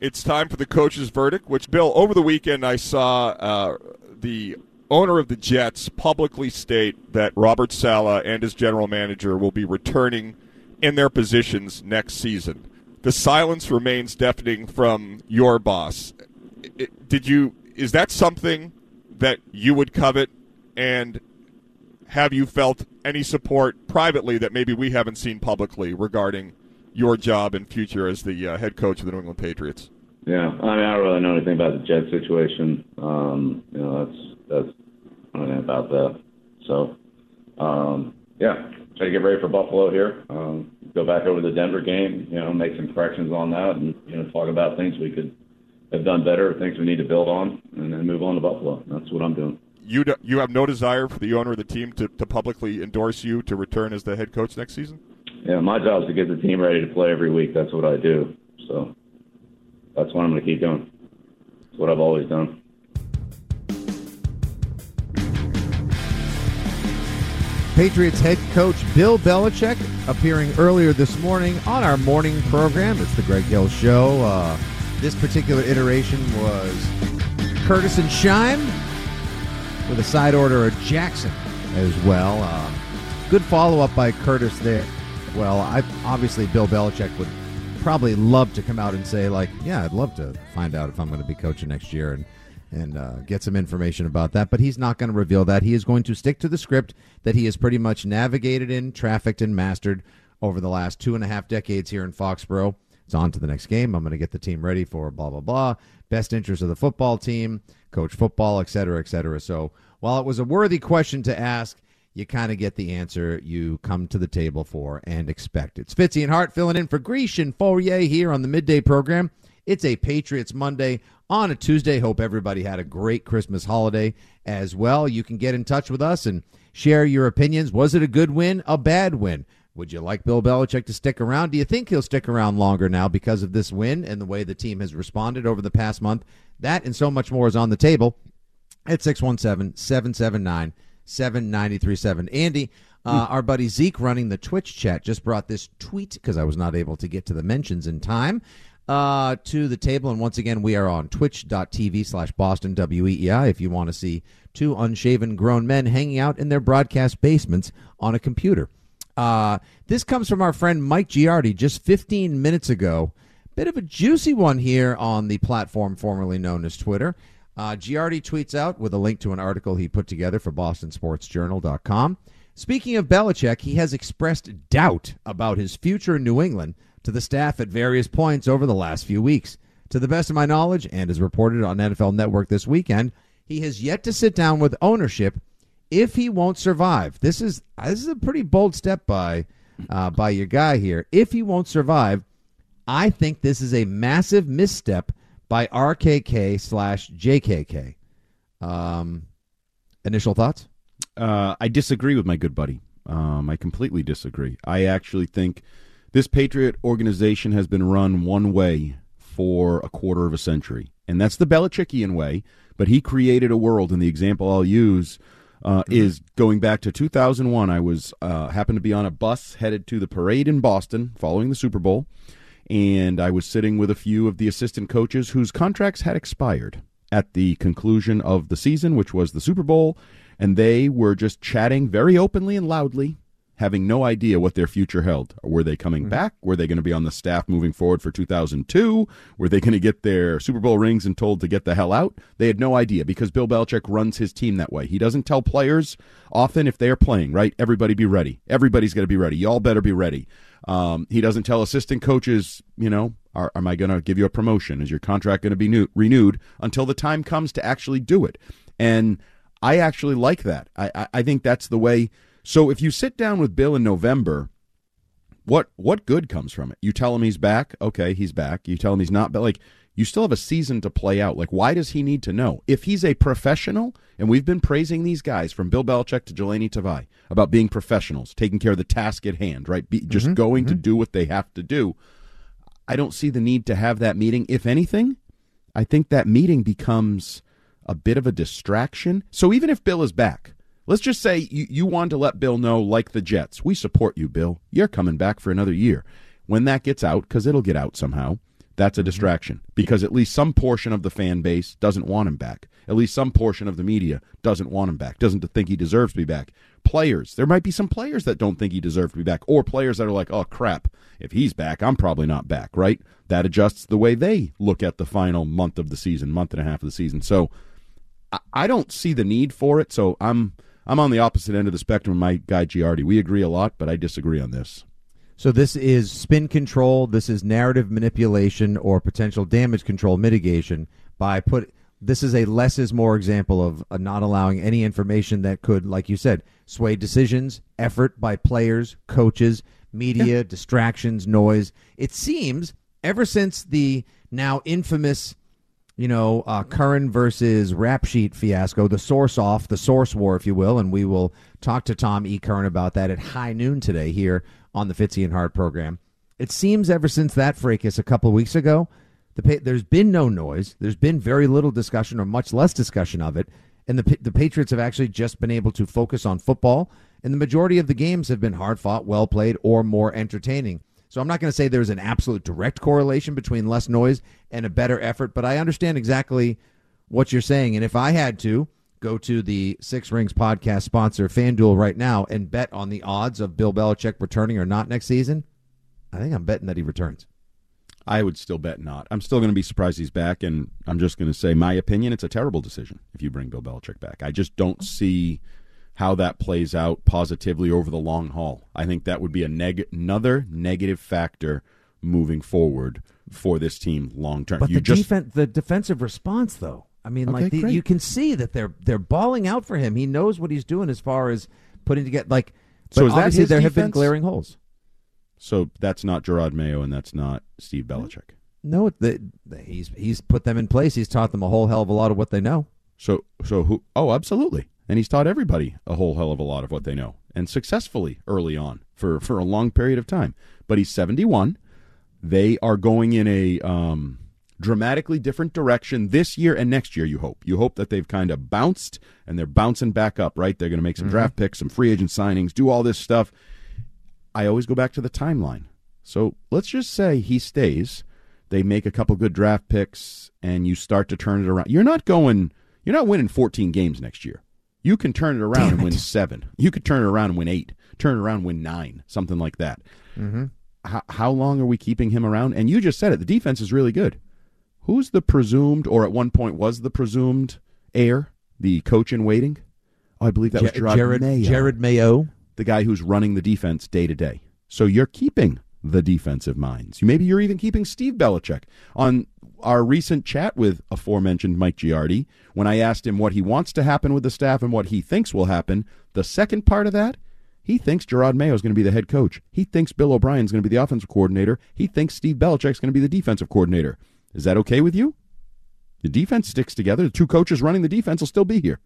It's time for the coach's verdict, which, Bill, over the weekend I saw uh, the owner of the Jets publicly state that Robert Saleh and his general manager will be returning in their positions next season. The silence remains deafening from your boss. Did you? Is that something that you would covet? And have you felt any support privately that maybe we haven't seen publicly regarding your job and future as the uh, head coach of the New England Patriots? Yeah, I mean, I don't really know anything about the Jets situation. Um, you know, that's that's I don't know about that. So, um, yeah, try to get ready for Buffalo here. Um, go back over the Denver game. You know, make some corrections on that, and you know, talk about things we could have done better, things we need to build on, and then move on to Buffalo. That's what I'm doing. You do, you have no desire for the owner of the team to, to publicly endorse you to return as the head coach next season. Yeah, my job is to get the team ready to play every week. That's what I do. So that's what I'm going to keep doing. It's what I've always done. Patriots head coach Bill Belichick appearing earlier this morning on our morning program. It's the Greg Hill Show. Uh, this particular iteration was Curtis and Shime with a side order of Jackson as well. Uh, good follow up by Curtis there. Well, I obviously Bill Belichick would probably love to come out and say like, yeah, I'd love to find out if I'm going to be coaching next year and and uh, get some information about that. But he's not going to reveal that. He is going to stick to the script that he has pretty much navigated in, trafficked, and mastered over the last two and a half decades here in Foxborough. It's on to the next game. I'm going to get the team ready for blah blah blah. Best interest of the football team, coach football, et cetera, et cetera. So while it was a worthy question to ask, you kind of get the answer you come to the table for and expect. It's Fitzy and Hart filling in for Christian Fauria here on the midday program. It's a Patriots Monday on a Tuesday. Hope everybody had a great Christmas holiday as well. You can get in touch with us and share your opinions. Was it a good win? A bad win? Would you like Bill Belichick to stick around? Do you think he'll stick around longer now because of this win and the way the team has responded over the past month? That and so much more is on the table at 617 779 7937. Andy, uh, our buddy Zeke running the Twitch chat just brought this tweet because I was not able to get to the mentions in time uh, to the table. And once again, we are on twitch.tv slash Boston WEEI if you want to see two unshaven grown men hanging out in their broadcast basements on a computer. Uh, this comes from our friend Mike Giardi just 15 minutes ago. Bit of a juicy one here on the platform formerly known as Twitter. Uh, Giardi tweets out with a link to an article he put together for BostonSportsJournal.com. Speaking of Belichick, he has expressed doubt about his future in New England to the staff at various points over the last few weeks. To the best of my knowledge, and as reported on NFL Network this weekend, he has yet to sit down with ownership if he won't survive. This is this is a pretty bold step by uh, by your guy here. If he won't survive, I think this is a massive misstep by RKK slash JKK. Um, initial thoughts? Uh, I disagree with my good buddy. Um, I completely disagree. I actually think this Patriot organization has been run one way for a quarter of a century, and that's the Belichickian way. But he created a world, and the example I'll use uh, mm-hmm. is going back to 2001. I was uh, happened to be on a bus headed to the parade in Boston following the Super Bowl, and I was sitting with a few of the assistant coaches whose contracts had expired at the conclusion of the season, which was the Super Bowl, and they were just chatting very openly and loudly having no idea what their future held. Were they coming mm-hmm. back? Were they going to be on the staff moving forward for 2002? Were they going to get their Super Bowl rings and told to get the hell out? They had no idea because Bill Belichick runs his team that way. He doesn't tell players often if they are playing, right? Everybody be ready. Everybody's got to be ready. Y'all better be ready. Um, he doesn't tell assistant coaches, you know, are, am I going to give you a promotion? Is your contract going to be new, renewed until the time comes to actually do it? And I actually like that. I, I, I think that's the way so if you sit down with Bill in November, what what good comes from it? You tell him he's back, okay, he's back. You tell him he's not, but like you still have a season to play out. Like, why does he need to know? If he's a professional, and we've been praising these guys from Bill Belichick to Jahlani Tavai about being professionals, taking care of the task at hand, right? Be, just mm-hmm, going mm-hmm. to do what they have to do. I don't see the need to have that meeting. If anything, I think that meeting becomes a bit of a distraction. So even if Bill is back, Let's just say you, you wanted to let Bill know, like the Jets, we support you, Bill. You're coming back for another year. When that gets out, because it'll get out somehow, That's a mm-hmm. distraction because at least some portion of the fan base doesn't want him back. At least some portion of the media doesn't want him back, doesn't think he deserves to be back. Players, there might be some players that don't think he deserves to be back, or players that are like, oh crap, if he's back, I'm probably not back, right? That adjusts the way they look at the final month of the season, month and a half of the season. So I don't see the need for it. So I'm I'm on the opposite end of the spectrum. My guy Giardi, we agree a lot, but I disagree on this. So this is spin control. This is narrative manipulation or potential damage control mitigation by put. This is a less is more example of uh, not allowing any information that could, like you said, sway decisions, effort by players, coaches, media, distractions, noise. It seems ever since the now infamous, you know, uh, Curran versus Rap Sheet fiasco, the source off, the source war, if you will, and we will talk to Tom E. Curran about that at high noon today here on the Fitzy and Hart program. It seems ever since that fracas a couple weeks ago, the there's been no noise. There's been very little discussion or much less discussion of it, and the the Patriots have actually just been able to focus on football. And the majority of the games have been hard fought, well played, or more entertaining. So I'm not going to say there's an absolute direct correlation between less noise and a better effort, but I understand exactly what you're saying. And if I had to go to the Six Rings podcast sponsor, FanDuel, right now and bet on the odds of Bill Belichick returning or not next season, I think I'm betting that he returns. I would still bet not. I'm still going to be surprised he's back, and I'm just going to say my opinion. It's a terrible decision if you bring Bill Belichick back. I just don't see how that plays out positively over the long haul. I think that would be a neg- another negative factor moving forward for this team long term. But you the just defense, the defensive response, though, I mean, Okay, like the, you can see that they're they're balling out for him. He knows what he's doing as far as putting together. Like, but So obviously there have been glaring holes. so that's not Gerard Mayo and that's not Steve Belichick. No, the, the, he's he's put them in place. He's taught them a whole hell of a lot of what they know. So so who? Oh, absolutely. And he's taught everybody a whole hell of a lot of what they know, and successfully early on for for a long period of time. But he's seventy one. They are going in a um, dramatically different direction this year and next year. You hope. You hope that they've kind of bounced and they're bouncing back up. Right? They're going to make some draft picks, some free agent signings, do all this stuff. I always go back to the timeline. So let's just say he stays. They make a couple good draft picks, and you start to turn it around. You're not going. You're not winning 14 games next year. You can turn it around Damn and win it. seven. You could turn it around and win eight. Turn it around and win nine. Something like that. Mm-hmm. How, how long are we keeping him around? And you just said it. The defense is really good. Who's the presumed, or at one point was the presumed heir, the coach in waiting? Oh, I believe that was Gerard Jerod Mayo Jerod Mayo. the guy who's running the defense day to day. So you're keeping the defensive minds. You maybe you're even keeping Steve Belichick. On our recent chat with aforementioned Mike Giardi, when I asked him what he wants to happen with the staff and what he thinks will happen, the second part of that, he thinks Gerard Mayo is going to be the head coach. He thinks Bill O'Brien's going to be the offensive coordinator. He thinks Steve Belichick's going to be the defensive coordinator. Is that okay with you? The defense sticks together. The two coaches running the defense will still be here.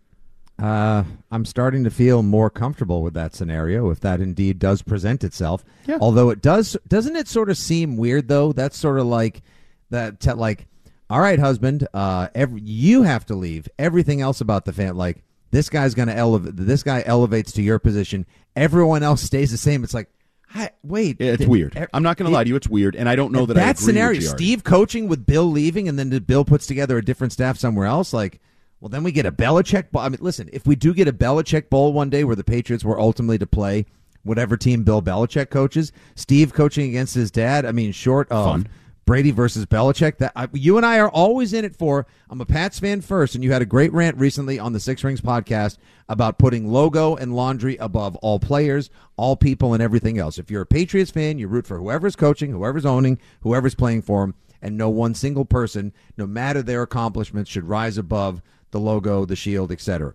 Uh, I'm starting to feel more comfortable with that scenario if that indeed does present itself. Yeah. Although it does, doesn't it sort of seem weird though? That's sort of like that. Te- like, all right, husband, uh, every, you have to leave. Everything else about the fan, like this guy's going to elevate. This guy elevates to your position. Everyone else stays the same. It's like, hi, wait, Yeah, it's did- weird. er- I'm not going to lie to you. It's weird, and I don't know that, I that scenario, Steve coaching with Bill leaving, and then Bill puts together a different staff somewhere else. Like, well, then we get a Belichick bowl. I mean, listen, if we do get a Belichick bowl one day, where the Patriots were ultimately to play whatever team Bill Belichick coaches, Steve coaching against his dad. I mean, short of Fun. Brady versus Belichick. That I, you and I are always in it for. I'm a Pats fan first, and you had a great rant recently on the Six Rings podcast about putting logo and laundry above all players, all people, and everything else. If you're a Patriots fan, you root for whoever's coaching, whoever's owning, whoever's playing for them, and no one single person, no matter their accomplishments, should rise above the logo, the shield, etc.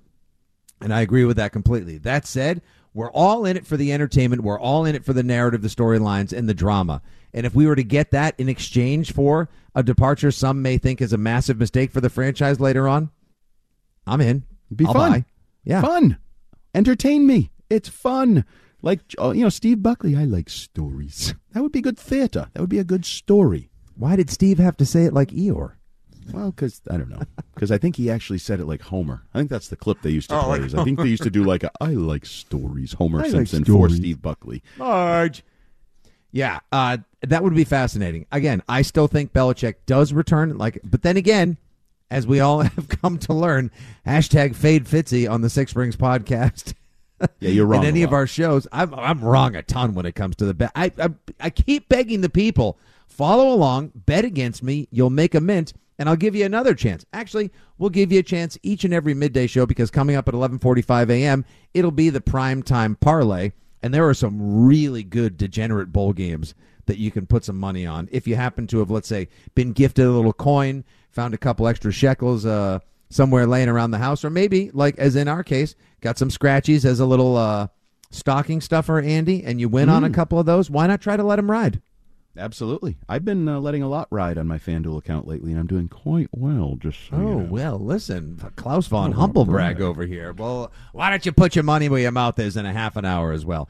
And I agree with that completely. That said, we're all in it for the entertainment. We're all in it for the narrative, the storylines, and the drama. And if we were to get that in exchange for a departure some may think is a massive mistake for the franchise later on, I'm in. Be I'll fun. buy. Yeah. Fun. Entertain me. It's fun. Like, uh, you know, Steve Buckley, I like stories. That would be good theater. That would be a good story. Why did Steve have to say it like Eeyore? Well, because, I don't know. Because I think he actually said it like Homer. I think that's the clip they used to play. is I think they used to do like a, I like stories, Homer I like Simpson for. Steve Buckley. Marge. Yeah, uh, that would be fascinating. Again, I still think Belichick does return. Like, but then again, as we all have come to learn, hashtag Fade Fitzy on the Six Rings podcast. Yeah, you're wrong. in any of our shows. I'm I'm wrong a ton when it comes to the bet. I, I I keep begging the people follow along, bet against me. You'll make a mint, and I'll give you another chance. Actually, we'll give you a chance each and every midday show because coming up at 11:45 a.m. it'll be the prime time parlay, and there are some really good degenerate bowl games that you can put some money on if you happen to have, let's say, been gifted a little coin, found a couple extra shekels. Uh, somewhere laying around the house, or maybe, like as in our case, got some scratchies as a little uh, stocking stuffer, Andy, and you win on a couple of those. Why not try to let them ride? Absolutely. I've been uh, letting a lot ride on my FanDuel account lately, and I'm doing quite well. Just so you Oh know. well, listen, Klaus von Oh, Humblebrag over here. Well, why don't you put your money where your mouth is in a half an hour as well?